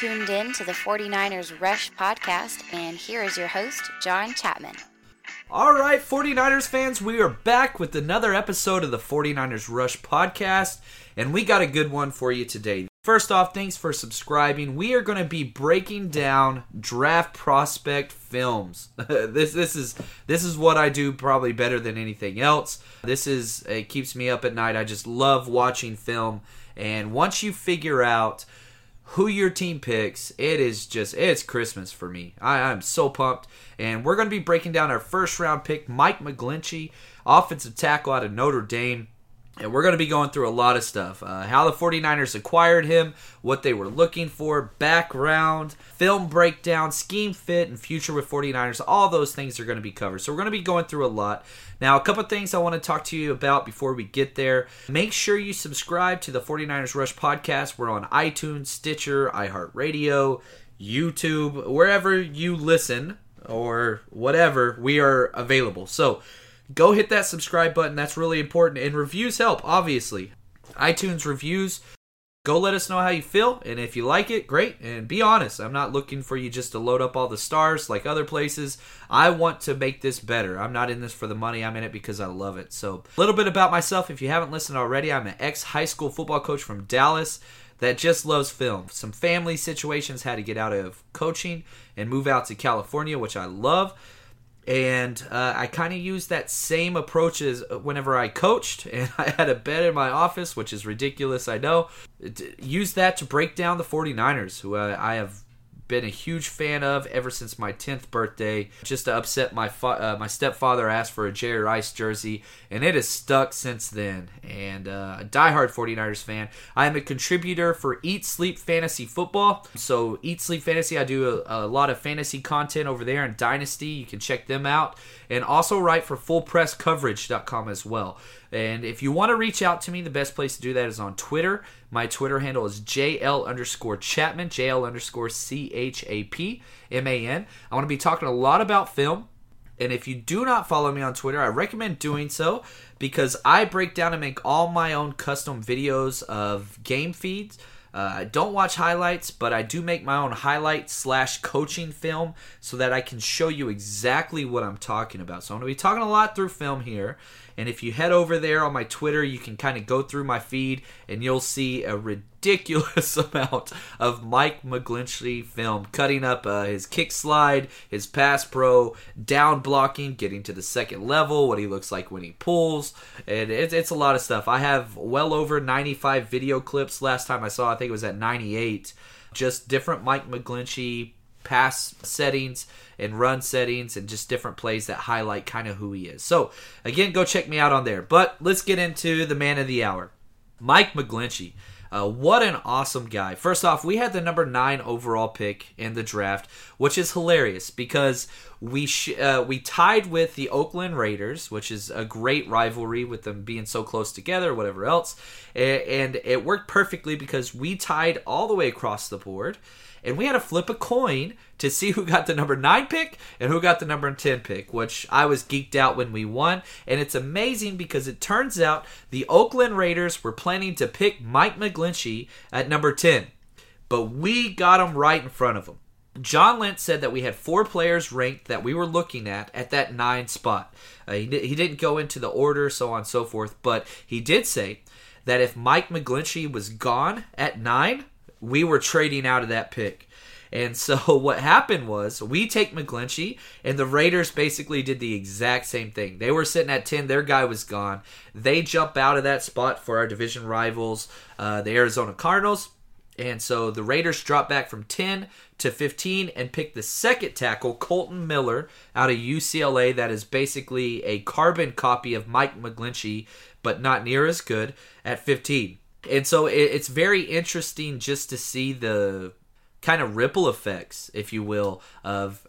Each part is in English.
Tuned in to the 49ers Rush podcast, and here is your host, John Chapman. All right, 49ers fans, we are back with another episode of the 49ers Rush podcast, and we got a good one for you today. First off, thanks for subscribing. We are going to be breaking down draft prospect films. this this is this is what I do probably better than anything else. This is it keeps me up at night. I just love watching film, and once you figure out who your team picks, it is just it's Christmas for me. I, I'm so pumped, and we're going to be breaking down our first round pick, Mike McGlinchey, offensive tackle out of Notre Dame. And we're going to be going through a lot of stuff. Uh, how the 49ers acquired him, what they were looking for, background, film breakdown, scheme fit, and future with 49ers. All those things are going to be covered. So we're going to be going through a lot. Now, a couple things I want to talk to you about before we get there. Make sure you subscribe to the 49ers Rush podcast. We're on iTunes, Stitcher, iHeartRadio, YouTube, wherever you listen or whatever, we are available. So, go hit that subscribe button. That's really important. And reviews help, obviously. iTunes reviews. Go let us know how you feel. And if you like it, great. And be honest. I'm not looking for you just to load up all the stars like other places. I want to make this better. I'm not in this for the money. I'm in it because I love it. So, a little bit about myself. If you haven't listened already, I'm an ex high school football coach from Dallas that just loves film. Some family situations had to get out of coaching and move out to California, which I love and uh, I kind of used that same approach as whenever I coached, and I had a bed in my office, which is ridiculous, I know. Use that to break down the 49ers, who uh, I have been a huge fan of ever since my 10th birthday. Just to upset my fa- uh, my stepfather asked for a Jerry Rice jersey, and it has stuck since then. And uh, a diehard 49ers fan. I am a contributor for Eat Sleep Fantasy Football. So Eat Sleep Fantasy, I do a, a lot of fantasy content over there in Dynasty. You can check them out, and also write for FullPressCoverage.com as well. And if you want to reach out to me, the best place to do that is on Twitter. My Twitter handle is JL underscore Chapman, JL underscore C H A P M A N. I want to be talking a lot about film. And if you do not follow me on Twitter, I recommend doing so because I break down and make all my own custom videos of game feeds. Uh, I don't watch highlights, but I do make my own highlight slash coaching film so that I can show you exactly what I'm talking about. So I'm going to be talking a lot through film here. And if you head over there on my Twitter, you can kind of go through my feed and you'll see a ridiculous amount of Mike McGlinchey film, cutting up uh, his kick slide, his pass pro, down blocking, getting to the second level, what he looks like when he pulls. And it's, it's a lot of stuff. I have well over 95 video clips. Last time I saw, I think it was at 98. Just different Mike McGlinchey pass settings and run settings and just different plays that highlight kind of who he is. So, again, go check me out on there. But let's get into the man of the hour, Mike McGlinchey. Uh, what an awesome guy. First off, we had the number nine overall pick in the draft, which is hilarious because we sh- uh, we tied with the Oakland Raiders, which is a great rivalry with them being so close together, whatever else. And it worked perfectly because we tied all the way across the board and we had to flip a coin to see who got the number 9 pick and who got the number 10 pick, which I was geeked out when we won. And it's amazing because it turns out the Oakland Raiders were planning to pick Mike McGlinchey at number 10, but we got him right in front of him. John Lynch said that we had four players ranked that we were looking at at that nine spot. Uh, he, he didn't go into the order, so on and so forth, but he did say that if Mike McGlinchey was gone at nine, we were trading out of that pick. And so what happened was we take McGlinchey, and the Raiders basically did the exact same thing. They were sitting at 10, their guy was gone. They jump out of that spot for our division rivals, uh, the Arizona Cardinals. And so the Raiders drop back from 10 to 15 and pick the second tackle, Kolton Miller, out of UCLA. That is basically a carbon copy of Mike McGlinchey, but not near as good at 15 and so it, it's very interesting just to see the kind of ripple effects, if you will, of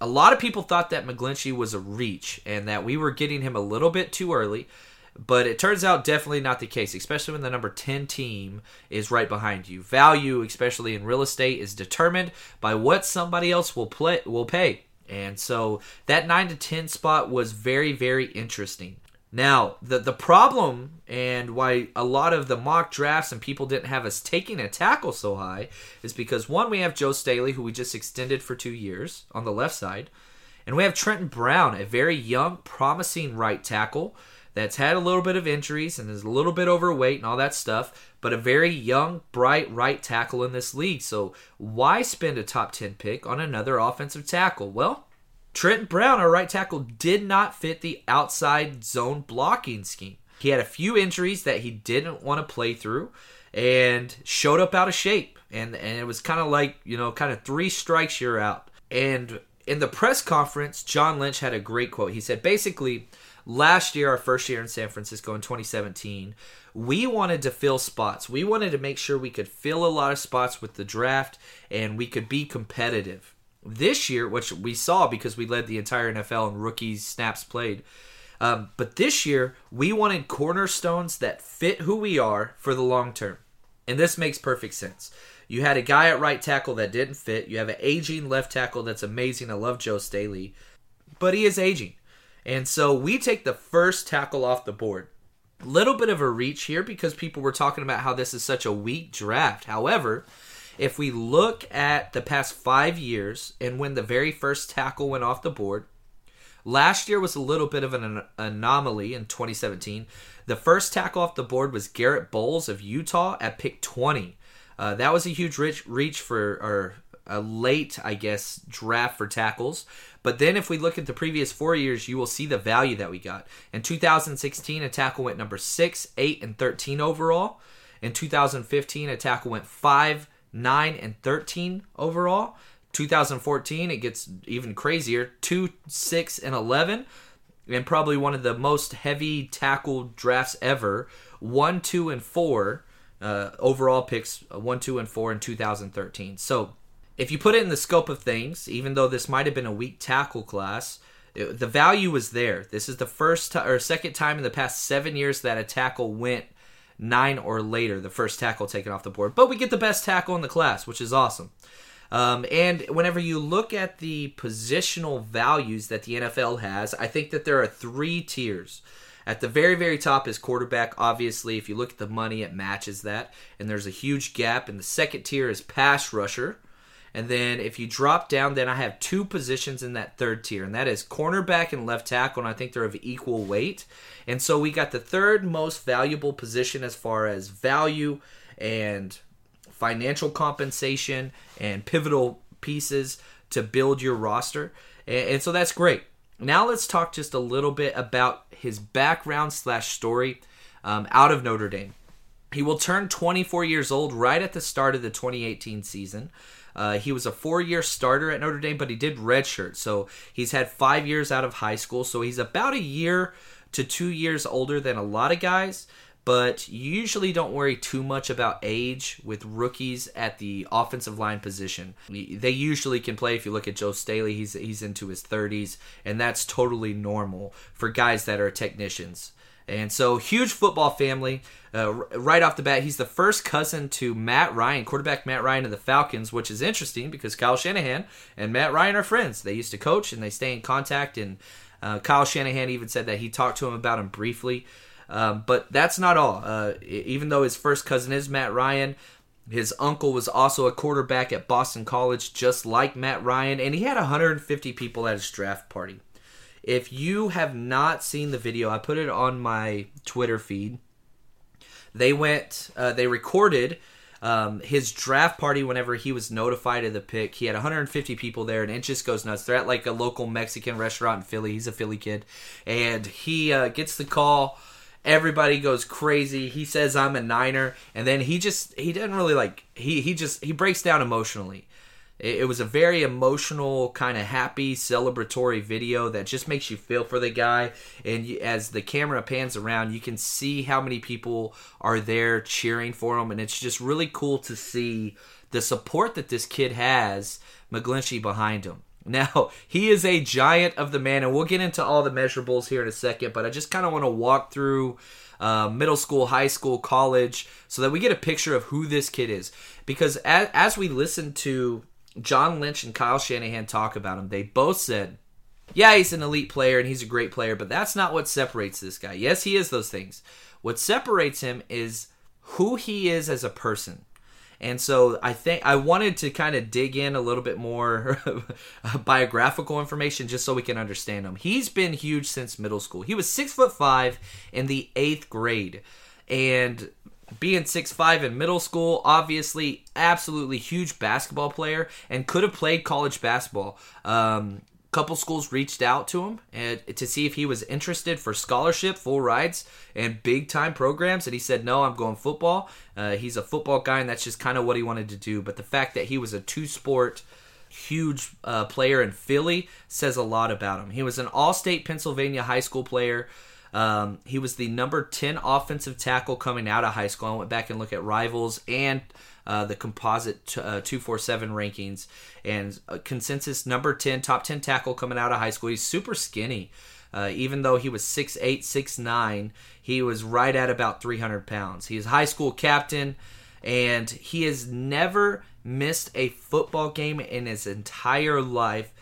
a lot of people thought that McGlinchey was a reach and that we were getting him a little bit too early. But it turns out definitely not the case, especially when the number 10 team is right behind you. Value, especially in real estate, is determined by what somebody else will play will pay. And so that 9 to 10 spot was very, very interesting. Now, the the problem and why a lot of the mock drafts and people didn't have us taking a tackle so high is because one, we have Joe Staley, who we just extended for two years on the left side, and we have Trenton Brown, a very young, promising right tackle that's had a little bit of injuries and is a little bit overweight and all that stuff, but a very young, bright right tackle in this league. So why spend a top ten pick on another offensive tackle? Well, Trenton Brown, our right tackle, did not fit the outside zone blocking scheme. He had a few injuries that he didn't want to play through and showed up out of shape. And, and it was kind of like, you know, kind of three strikes, you're out. And in the press conference, John Lynch had a great quote. He said, basically, last year, our first year in San Francisco in 2017, we wanted to fill spots. We wanted to make sure we could fill a lot of spots with the draft and we could be competitive. This year, which we saw because we led the entire NFL in rookies snaps played. Um, but this year, we wanted cornerstones that fit who we are for the long term. And this makes perfect sense. You had a guy at right tackle that didn't fit. You have an aging left tackle that's amazing. I love Joe Staley, but he is aging. And so we take the first tackle off the board. Little bit of a reach here because people were talking about how this is such a weak draft. However, if we look at the past five years and when the very first tackle went off the board, last year was a little bit of an anomaly in 2017. The first tackle off the board was Garett Bolles of Utah at pick 20. Uh, that was a huge reach, for, or a late, I guess, draft for tackles. But then if we look at the previous four years, you will see the value that we got. In 2016, a tackle went number 6, 8, and 13 overall. In 2015, a tackle went 5, 9, and 13 overall. 2014, it gets even crazier 2, 6, and 11. And probably one of the most heavy tackle drafts ever. 1, 2, and 4 uh, overall picks, uh, 1, 2, and 4 in 2013. So if you put it in the scope of things, even though this might have been a weak tackle class, it, the value was there. This is the first t- or second time in the past seven years that a tackle went nine or later, the first tackle taken off the board. But we get the best tackle in the class, which is awesome. Um, and whenever you look at the positional values that the NFL has, I think that there are three tiers. At the very, very top is quarterback. Obviously, if you look at the money, it matches that. And there's a huge gap. And the second tier is pass rusher. And then if you drop down, then I have two positions in that third tier, and that is cornerback and left tackle, and I think they're of equal weight. And so we got the third most valuable position as far as value and financial compensation and pivotal pieces to build your roster. And, so that's great. Now let's talk just a little bit about his background slash story um, out of Notre Dame. He will turn 24 years old right at the start of the 2018 season. Uh, he was a four year starter at Notre Dame, but he did redshirt. So he's had five years out of high school. So he's about a year to two years older than a lot of guys. but you usually don't worry too much about age with rookies at the offensive line position. They usually can play. If you look at Joe Staley, he's he's into his 30s, and that's totally normal for guys that are technicians. And so, huge football family. Uh, right off the bat, he's the first cousin to Matt Ryan, quarterback Matt Ryan of the Falcons, which is interesting because Kyle Shanahan and Matt Ryan are friends. They used to coach and they stay in contact. And uh, Kyle Shanahan even said that he talked to him about him briefly. Um, but that's not all. Uh, even though his first cousin is Matt Ryan, his uncle was also a quarterback at Boston College, just like Matt Ryan, and he had 150 people at his draft party. If you have not seen the video, I put it on my Twitter feed. They went, uh, they recorded um, his draft party whenever he was notified of the pick. He had 150 people there, and it just goes nuts. They're at like a local Mexican restaurant in Philly. He's a Philly kid, and he uh, gets the call. Everybody goes crazy. He says I'm a Niner, and then he just he doesn't really like he he just he breaks down emotionally. It, was a very emotional, kind of happy, celebratory video that just makes you feel for the guy. And you, as the camera pans around, you can see how many people are there cheering for him, and it's just really cool to see the support that this kid has, McGlinchey behind him. Now, he is a giant of the man, and we'll get into all the measurables here in a second, but I just kind of want to walk through uh, middle school, high school, college, so that we get a picture of who this kid is. Because as, as we listen to John Lynch and Kyle Shanahan talk about him, they both said, yeah, he's an elite player and he's a great player, but that's not what separates this guy. Yes, he is those things. What separates him is who he is as a person. And so I think I wanted to kind of dig in a little bit more biographical information just so we can understand him. He's been huge since middle school. He was six foot five in the eighth grade. And being six five in middle school, obviously, absolutely huge basketball player, and could have played college basketball. Um, couple schools reached out to him and to see if he was interested for scholarship, full rides, and big time programs. And he said, "No, I'm going football." Uh, he's a football guy, and that's just kind of what he wanted to do. But the fact that he was a two sport huge uh, player in Philly says a lot about him. He was an All State Pennsylvania high school player. Um, he was the number 10 offensive tackle coming out of high school. I went back and looked at rivals and uh, the composite t- uh, 247 rankings and uh, consensus number 10, top 10 tackle coming out of high school. He's super skinny. Uh, even though he was 6'8, 6'9, he was right at about 300 pounds. He is high school captain, and he has never missed a football game in his entire life,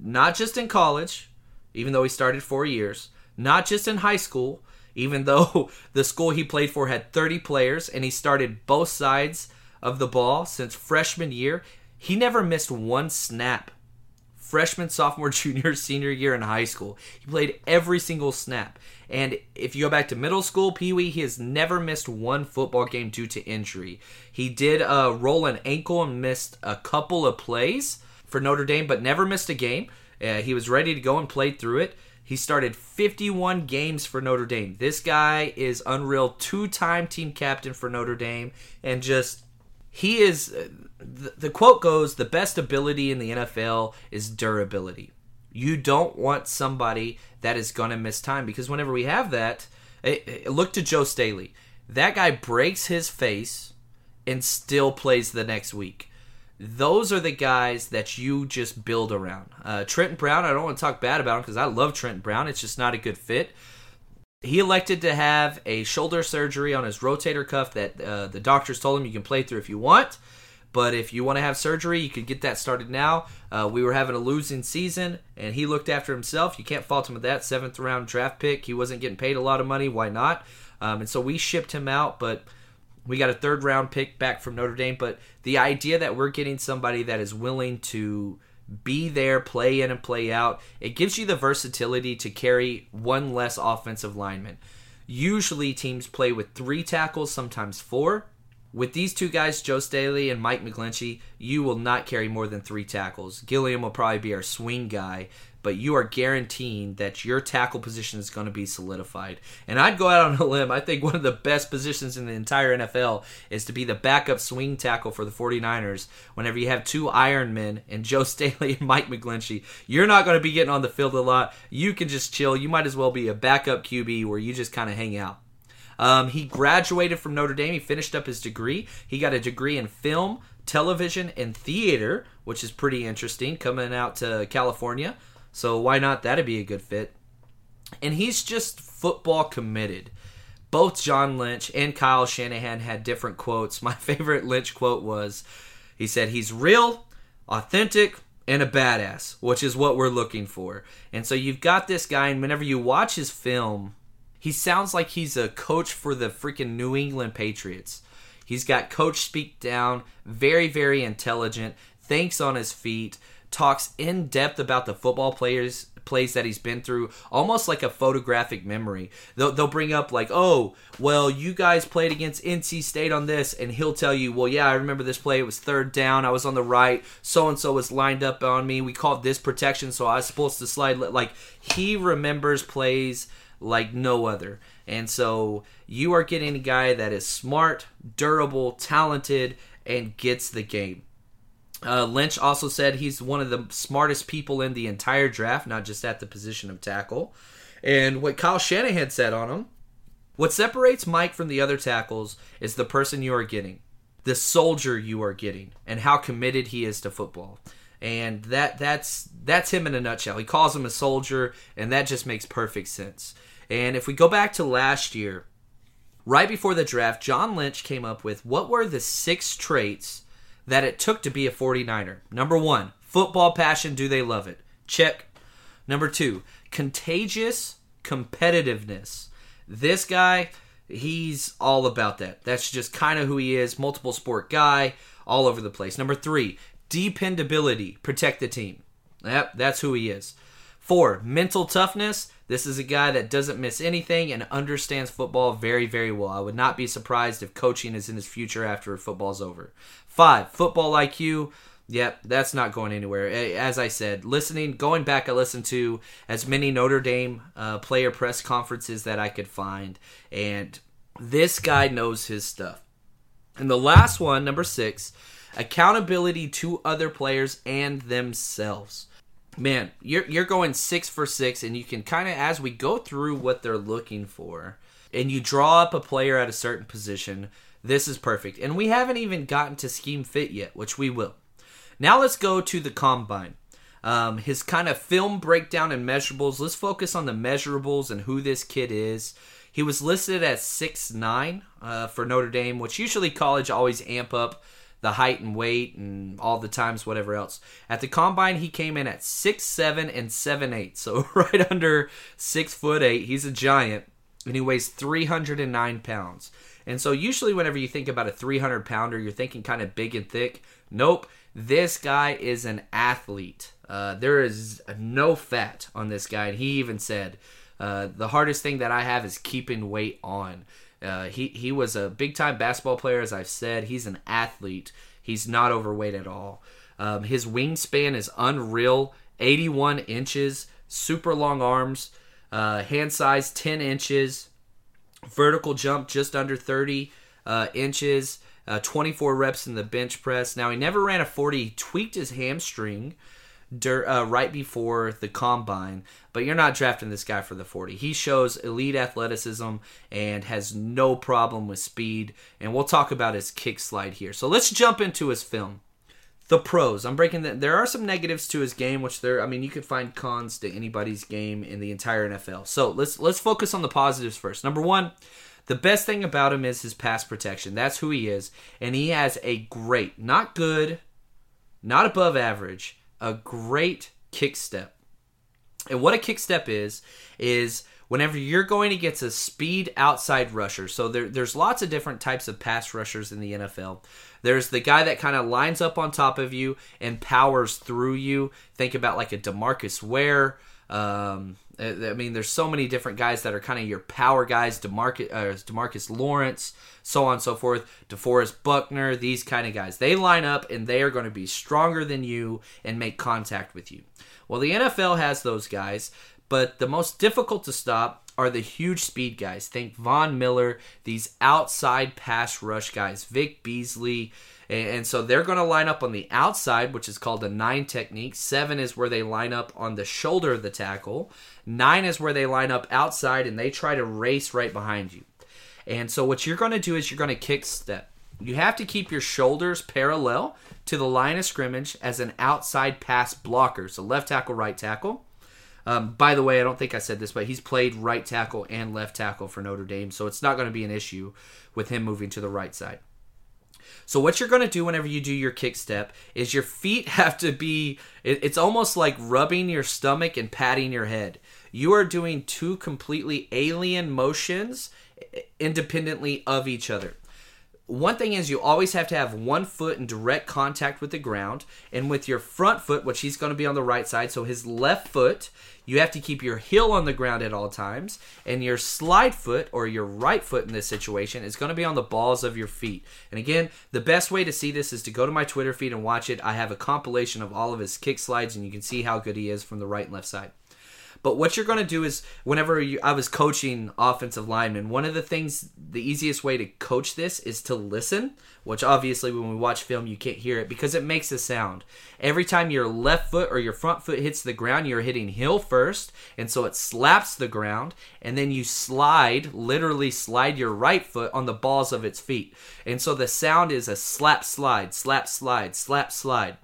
not just in college, even though he started four years, not just in high school, even though the school he played for had 30 players and he started both sides of the ball since freshman year. He never missed one snap. Freshman, sophomore, junior, senior year in high school. He played every single snap. And if you go back to middle school, Pee Wee, he has never missed one football game due to injury. He did uh, roll an ankle and missed a couple of plays for Notre Dame, but never missed a game. Uh, he was ready to go and played through it. He started 51 games for Notre Dame. This guy is unreal, two time team captain for Notre Dame, and just, he is, uh, the, the quote goes, the best ability in the NFL is durability. You don't want somebody that is going to miss time because whenever we have that, it, it, look to Joe Staley. That guy breaks his face and still plays the next week those are the guys that you just build around. Uh, Trenton Brown, I don't want to talk bad about him because I love Trenton Brown. It's just not a good fit. He elected to have a shoulder surgery on his rotator cuff that uh, the doctors told him you can play through if you want. But if you want to have surgery, you could get that started now. Uh, we were having a losing season, and he looked after himself. You can't fault him with that. Seventh round draft pick. He wasn't getting paid a lot of money. Why not? Um, and so we shipped him out, but we got a third round pick back from Notre Dame, but the idea that we're getting somebody that is willing to be there, play in and play out, it gives you the versatility to carry one less offensive lineman. Usually teams play with three tackles, sometimes four. With these two guys, Joe Staley and Mike McGlinchey, you will not carry more than three tackles. Gilliam will probably be our swing guy, but you are guaranteeing that your tackle position is going to be solidified. And I'd go out on a limb. I think one of the best positions in the entire NFL is to be the backup swing tackle for the 49ers whenever you have two Iron Men and Joe Staley and Mike McGlinchey. You're not going to be getting on the field a lot. You can just chill. You might as well be a backup QB where you just kind of hang out. Um, he graduated from Notre Dame. He finished up his degree. He got a degree in film, television, and theater, which is pretty interesting coming out to California. So why not? That'd be a good fit. And he's just football committed. Both John Lynch and Kyle Shanahan had different quotes. My favorite Lynch quote was he said, He's real, authentic, and a badass, which is what we're looking for. And so you've got this guy, and whenever you watch his film, he sounds like he's a coach for the freaking New England Patriots. He's got coach speak down, very, very intelligent, thinks on his feet, talks in depth about the football players plays that he's been through, almost like a photographic memory. They'll, they'll bring up like, oh, well, you guys played against NC State on this, and he'll tell you, well, yeah, I remember this play. It was third down. I was on the right. So and so was lined up on me. We called this protection, so I was supposed to slide. Like he remembers plays like no other. And so you are getting a guy that is smart, durable, talented, and gets the game. Uh, Lynch also said he's one of the smartest people in the entire draft, not just at the position of tackle. And what Kyle Shanahan said on him what separates Mike from the other tackles is the person you are getting, the soldier you are getting, and how committed he is to football. And that that's that's him in a nutshell. He calls him a soldier, and that just makes perfect sense. And if we go back to last year, right before the draft, John Lynch came up with what were the six traits that it took to be a 49er. Number one, football passion. Do they love it? Check. Number two, contagious competitiveness. This guy, he's all about that. That's just kind of who he is. Multiple sport guy, all over the place. Number three, dependability. Protect the team. Yep, that's who he is. Four, mental toughness. This is a guy that doesn't miss anything and understands football very, very well. I would not be surprised if coaching is in his future after football's over. Five, football IQ. Yep, that's not going anywhere. As I said, listening, going back, I listened to as many Notre Dame uh, player press conferences that I could find, and this guy knows his stuff. And the last one, number six, accountability to other players and themselves man, you're you're going six for six, and you can kind of as we go through what they're looking for, and you draw up a player at a certain position. This is perfect, and we haven't even gotten to scheme fit yet, which we will. Now let's go to the combine. Um, his kind of film breakdown and measurables. Let's focus on the measurables and who this kid is. He was listed at six nine uh, for Notre Dame, which usually college always amp up the height and weight and all the times whatever else. At the combine, he came in at six seven and seven eight, so right under six foot eight. He's a giant, and he weighs three hundred and nine pounds. And so usually, whenever you think about a three hundred pounder, you're thinking kind of big and thick. Nope, this guy is an athlete. Uh, there is no fat on this guy, and he even said. Uh, the hardest thing that I have is keeping weight on. Uh, he he was a big time basketball player, as I've said. He's an athlete. He's not overweight at all. Um, his wingspan is unreal, 81 inches, super long arms, uh, hand size 10 inches, vertical jump just under 30 uh, inches, uh, 24 reps in the bench press. Now he never ran a 40. He tweaked his hamstring uh, right before the combine, but you're not drafting this guy for the 40. He shows elite athleticism and has no problem with speed, and we'll talk about his kick slide here. So let's jump into his film. The pros. I'm breaking that. There are some negatives to his game, which there. I mean, you could find cons to anybody's game in the entire NFL. So let's let's focus on the positives first. Number one, the best thing about him is his pass protection. That's who he is, and he has a great, not good, not above average, a great kick step. And what a kick step is, is whenever you're going against a speed outside rusher. So there, there's lots of different types of pass rushers in the NFL. There's the guy that kind of lines up on top of you and powers through you. Think about like a Demarcus Ware. Um, I mean, there's so many different guys that are kind of your power guys. Demarcus, uh, Demarcus Lawrence, so on and so forth. DeForest Buckner, these kind of guys. They line up and they are going to be stronger than you and make contact with you. Well, the NFL has those guys, but the most difficult to stop are the huge speed guys. Think Von Miller, these outside pass rush guys, Vic Beasley. And so they're going to line up on the outside, which is called a nine technique. Seven is where they line up on the shoulder of the tackle. Nine is where they line up outside and they try to race right behind you. And so what you're going to do is you're going to kick step. You have to keep your shoulders parallel to the line of scrimmage as an outside pass blocker. So left tackle, right tackle. Um, by the way, I don't think I said this, but he's played right tackle and left tackle for Notre Dame, so it's not going to be an issue with him moving to the right side. So what you're going to do whenever you do your kick step is your feet have to be it's almost like rubbing your stomach and patting your head. You are doing two completely alien motions independently of each other one thing is you always have to have one foot in direct contact with the ground and with your front foot which he's going to be on the right side so his left foot you have to keep your heel on the ground at all times and your slide foot or your right foot in this situation is going to be on the balls of your feet. And again the best way to see this is to go to my twitter feed and watch it. I have a compilation of all of his kick slides and you can see how good he is from the right and left side but what you're going to do is, whenever you, I was coaching offensive linemen, one of the things, the easiest way to coach this is to listen, which obviously when we watch film, you can't hear it because it makes a sound. Every time your left foot or your front foot hits the ground, you're hitting heel first, and so it slaps the ground, and then you slide, literally slide your right foot on the balls of its feet. And so the sound is a slap, slide, slap, slide, slap, slide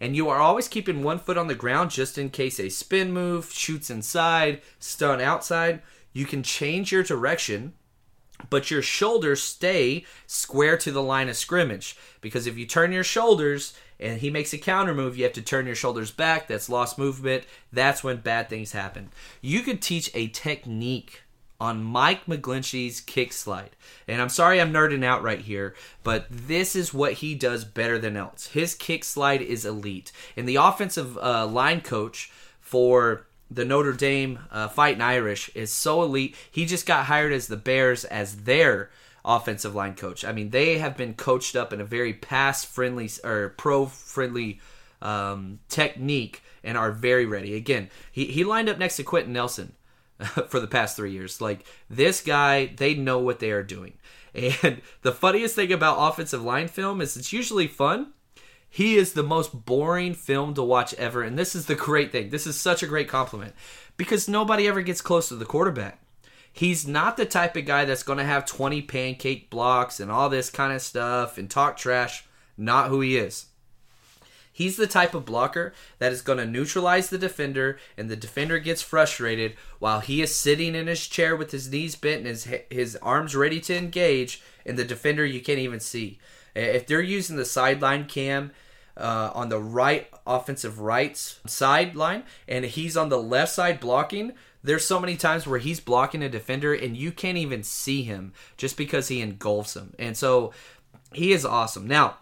and you are always keeping one foot on the ground just in case a spin move, shoots inside, stun outside. You can change your direction, but your shoulders stay square to the line of scrimmage. Because if you turn your shoulders and he makes a counter move, you have to turn your shoulders back. That's lost movement. That's when bad things happen. You could teach a technique on Mike McGlinchey's kick slide. And I'm sorry I'm nerding out right here, but this is what he does better than else. His kick slide is elite. And the offensive uh, line coach for the Notre Dame uh, Fighting Irish is so elite. He just got hired as the Bears as their offensive line coach. I mean, they have been coached up in a very pass friendly or pro friendly um, technique and are very ready. Again, he, he lined up next to Quenton Nelson for the past three years. Like this guy, they know what they are doing. And the funniest thing about offensive line film is it's usually fun. He is the most boring film to watch ever. And this is the great thing. This is such a great compliment because nobody ever gets close to the quarterback. He's not the type of guy that's going to have 20 pancake blocks and all this kind of stuff and talk trash. Not who he is. He's the type of blocker that is going to neutralize the defender, and the defender gets frustrated while he is sitting in his chair with his knees bent and his his arms ready to engage, and the defender you can't even see. If they're using the sideline cam uh, on the right offensive rights sideline, and he's on the left side blocking, there's so many times where he's blocking a defender and you can't even see him just because he engulfs him. And so he is awesome. Now,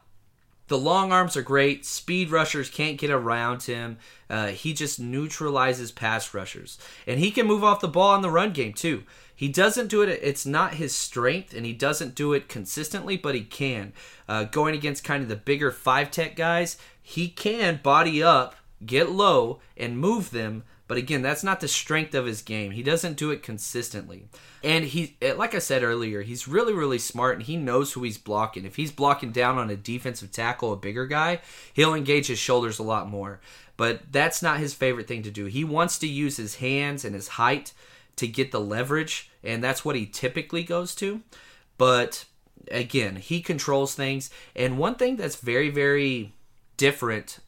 the long arms are great. Speed rushers can't get around him. Uh, he just neutralizes pass rushers. And he can move off the ball in the run game, too. He doesn't do it, it's not his strength, and he doesn't do it consistently, but he can. Uh, going against kind of the bigger five tech guys, he can body up, get low, and move them but again, that's not the strength of his game. He doesn't do it consistently. And he, eh, like I said earlier, he's really, really smart and he knows who he's blocking. If he's blocking down on a defensive tackle, a bigger guy, he'll engage his shoulders a lot more. But that's not his favorite thing to do. He wants to use his hands and his height to get the leverage, and that's what he typically goes to. But again, he controls things. And one thing that's very, very different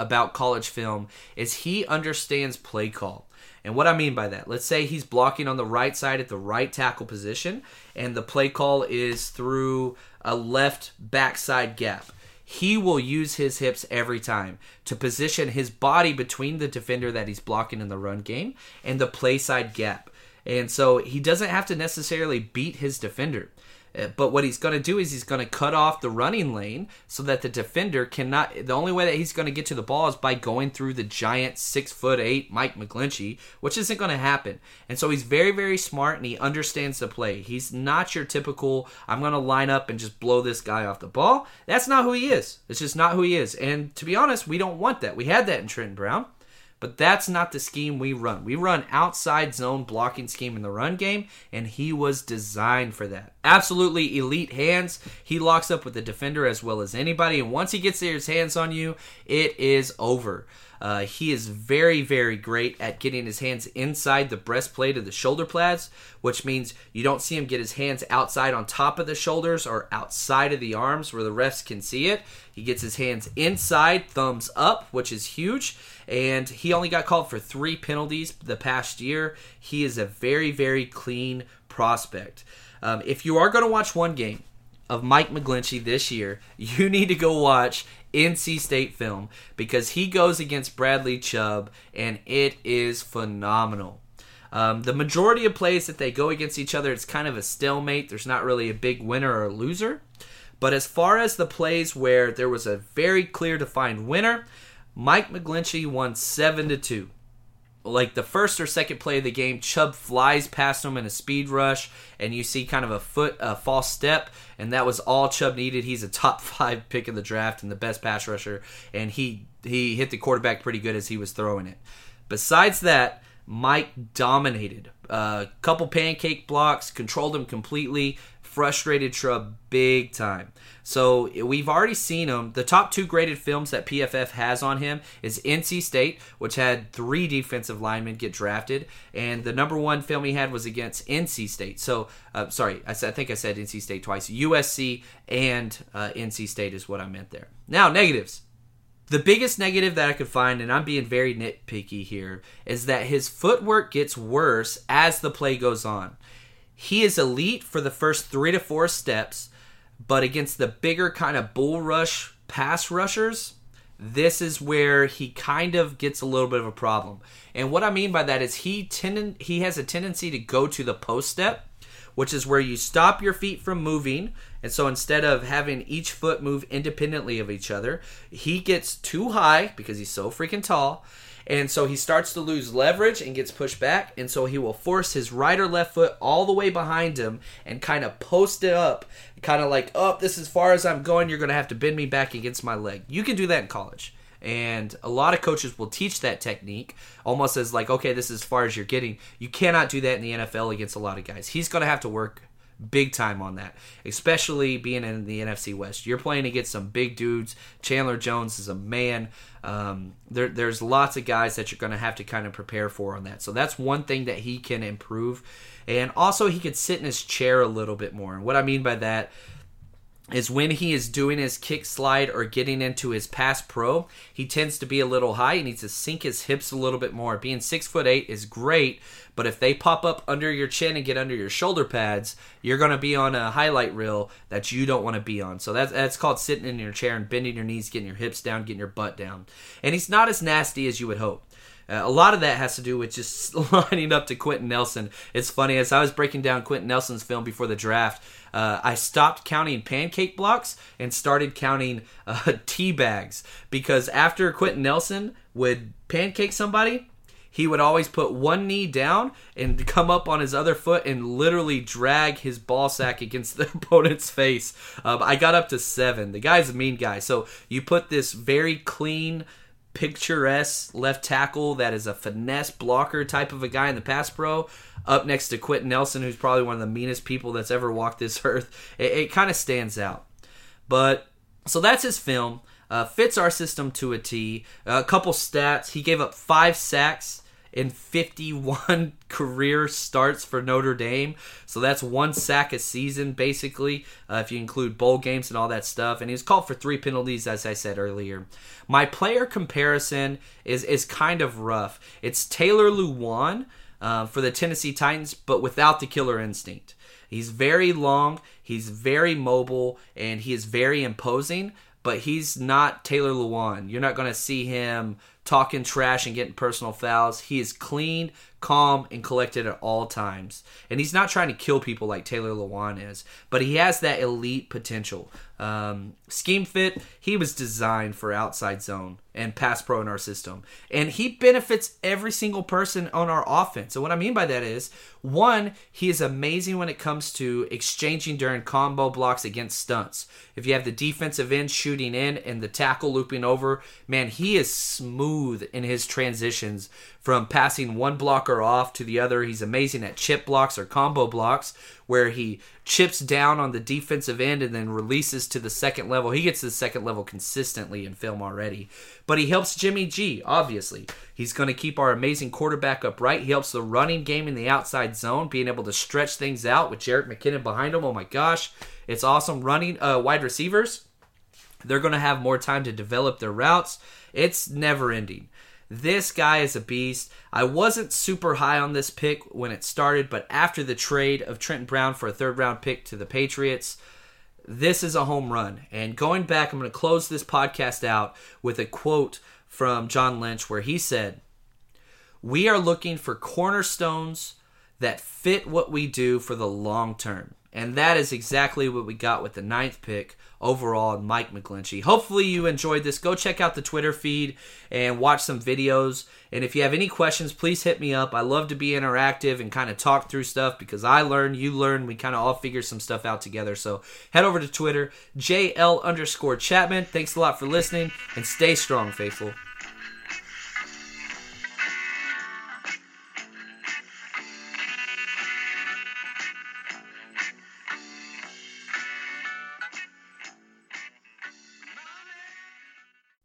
about college film is he understands play call. And what I mean by that, let's say he's blocking on the right side at the right tackle position, and the play call is through a left backside gap. He will use his hips every time to position his body between the defender that he's blocking in the run game and the play side gap. And so he doesn't have to necessarily beat his defender. Uh, but what he's going to do is he's going to cut off the running lane so that the defender cannot. The only way that he's going to get to the ball is by going through the giant six foot eight Mike McGlinchey, which isn't going to happen. And so he's very very smart and he understands the play. He's not your typical I'm going to line up and just blow this guy off the ball. That's not who he is. It's just not who he is. And to be honest, we don't want that. We had that in Trenton Brown. But that's not the scheme we run. We run outside zone blocking scheme in the run game, and he was designed for that. Absolutely elite hands. He locks up with the defender as well as anybody, and once he gets his hands on you, it is over. Uh, he is very, very great at getting his hands inside the breastplate of the shoulder pads, which means you don't see him get his hands outside on top of the shoulders or outside of the arms where the refs can see it. He gets his hands inside, thumbs up, which is huge. And he only got called for three penalties the past year. He is a very, very clean prospect. Um, if you are going to watch one game of Mike McGlinchey this year, you need to go watch NC State film because he goes against Bradley Chubb and it is phenomenal. Um, the majority of plays that they go against each other, it's kind of a stalemate. There's not really a big winner or loser. But as far as the plays where there was a very clear defined winner, Mike McGlinchey won 7 to 2 like the first or second play of the game, Chubb flies past him in a speed rush, and you see kind of a foot, a false step, and that was all Chubb needed. He's a top five pick in the draft and the best pass rusher, and he he hit the quarterback pretty good as he was throwing it. Besides that, Mike dominated. A uh, couple pancake blocks, controlled him completely, frustrated Chubb big time. So we've already seen him. The top two graded films that PFF has on him is NC State, which had three defensive linemen get drafted, and the number one film he had was against NC State. So uh, sorry, I, said, I think I said NC State twice. USC and uh, NC State is what I meant there. Now negatives. The biggest negative that I could find, and I'm being very nitpicky here, is that his footwork gets worse as the play goes on. He is elite for the first three to four steps, but against the bigger kind of bull rush pass rushers, this is where he kind of gets a little bit of a problem. And what I mean by that is he tend he has a tendency to go to the post step, which is where you stop your feet from moving. And so instead of having each foot move independently of each other, he gets too high because he's so freaking tall and so he starts to lose leverage and gets pushed back. And so he will force his right or left foot all the way behind him and kind of post it up, kind of like, oh, this is as far as I'm going. You're going to have to bend me back against my leg. You can do that in college. And a lot of coaches will teach that technique almost as like, okay, this is as far as you're getting. You cannot do that in the NFL against a lot of guys. He's going to have to work big time on that, especially being in the NFC West. You're playing against some big dudes. Chandler Jones is a man. Um, there, there's lots of guys that you're going to have to kind of prepare for on that. So that's one thing that he can improve. And also, he could sit in his chair a little bit more. And what I mean by that is when he is doing his kick slide or getting into his pass pro, he tends to be a little high. He needs to sink his hips a little bit more. Being six foot eight is great, but if they pop up under your chin and get under your shoulder pads, you're going to be on a highlight reel that you don't want to be on. So that's that's called sitting in your chair and bending your knees, getting your hips down, getting your butt down. And he's not as nasty as you would hope. Uh, a lot of that has to do with just lining up to Quenton Nelson. It's funny as I was breaking down Quenton Nelson's film before the draft. Uh, I stopped counting pancake blocks and started counting uh, tea bags because after Quenton Nelson would pancake somebody, he would always put one knee down and come up on his other foot and literally drag his ball sack against the opponent's face. Um, I got up to seven. The guy's a mean guy. So you put this very clean, picturesque left tackle that is a finesse blocker type of a guy in the pass pro up next to Quenton Nelson, who's probably one of the meanest people that's ever walked this earth. It, it kind of stands out. But so that's his film. Uh, fits our system to a T. Uh, a couple stats. He gave up five sacks in 51 career starts for Notre Dame. So that's one sack a season, basically, uh, if you include bowl games and all that stuff. And he was called for three penalties, as I said earlier. My player comparison is, is kind of rough. It's Taylor Lewan uh, for the Tennessee Titans, but without the killer instinct. He's very long, he's very mobile, and he is very imposing, but he's not Taylor Lewan. You're not going to see him talking trash and getting personal fouls. He is clean, calm, and collected at all times. And he's not trying to kill people like Taylor Lewan is, but he has that elite potential. Um, scheme fit, he was designed for outside zone and pass pro in our system. And he benefits every single person on our offense. And what I mean by that is, one, he is amazing when it comes to exchanging during combo blocks against stunts. If you have the defensive end shooting in and the tackle looping over, man, he is smooth in his transitions from passing one blocker off to the other. He's amazing at chip blocks or combo blocks where he chips down on the defensive end and then releases to the second level. He gets to the second level consistently in film already. But he helps Jimmy G, obviously. He's going to keep our amazing quarterback upright. He helps the running game in the outside zone, being able to stretch things out with Jerick McKinnon behind him. Oh my gosh, it's awesome. Running uh, wide receivers, they're going to have more time to develop their routes. It's never ending. This guy is a beast. I wasn't super high on this pick when it started, but after the trade of Trenton Brown for a third round pick to the Patriots, this is a home run. And going back, I'm going to close this podcast out with a quote from John Lynch where he said, We are looking for cornerstones that fit what we do for the long term. And that is exactly what we got with the ninth pick overall Mike McGlinchey. Hopefully you enjoyed this. Go check out the Twitter feed and watch some videos. And if you have any questions, please hit me up. I love to be interactive and kind of talk through stuff because I learn, you learn, we kind of all figure some stuff out together. So head over to Twitter, JL underscore Chapman. Thanks a lot for listening and stay strong, faithful.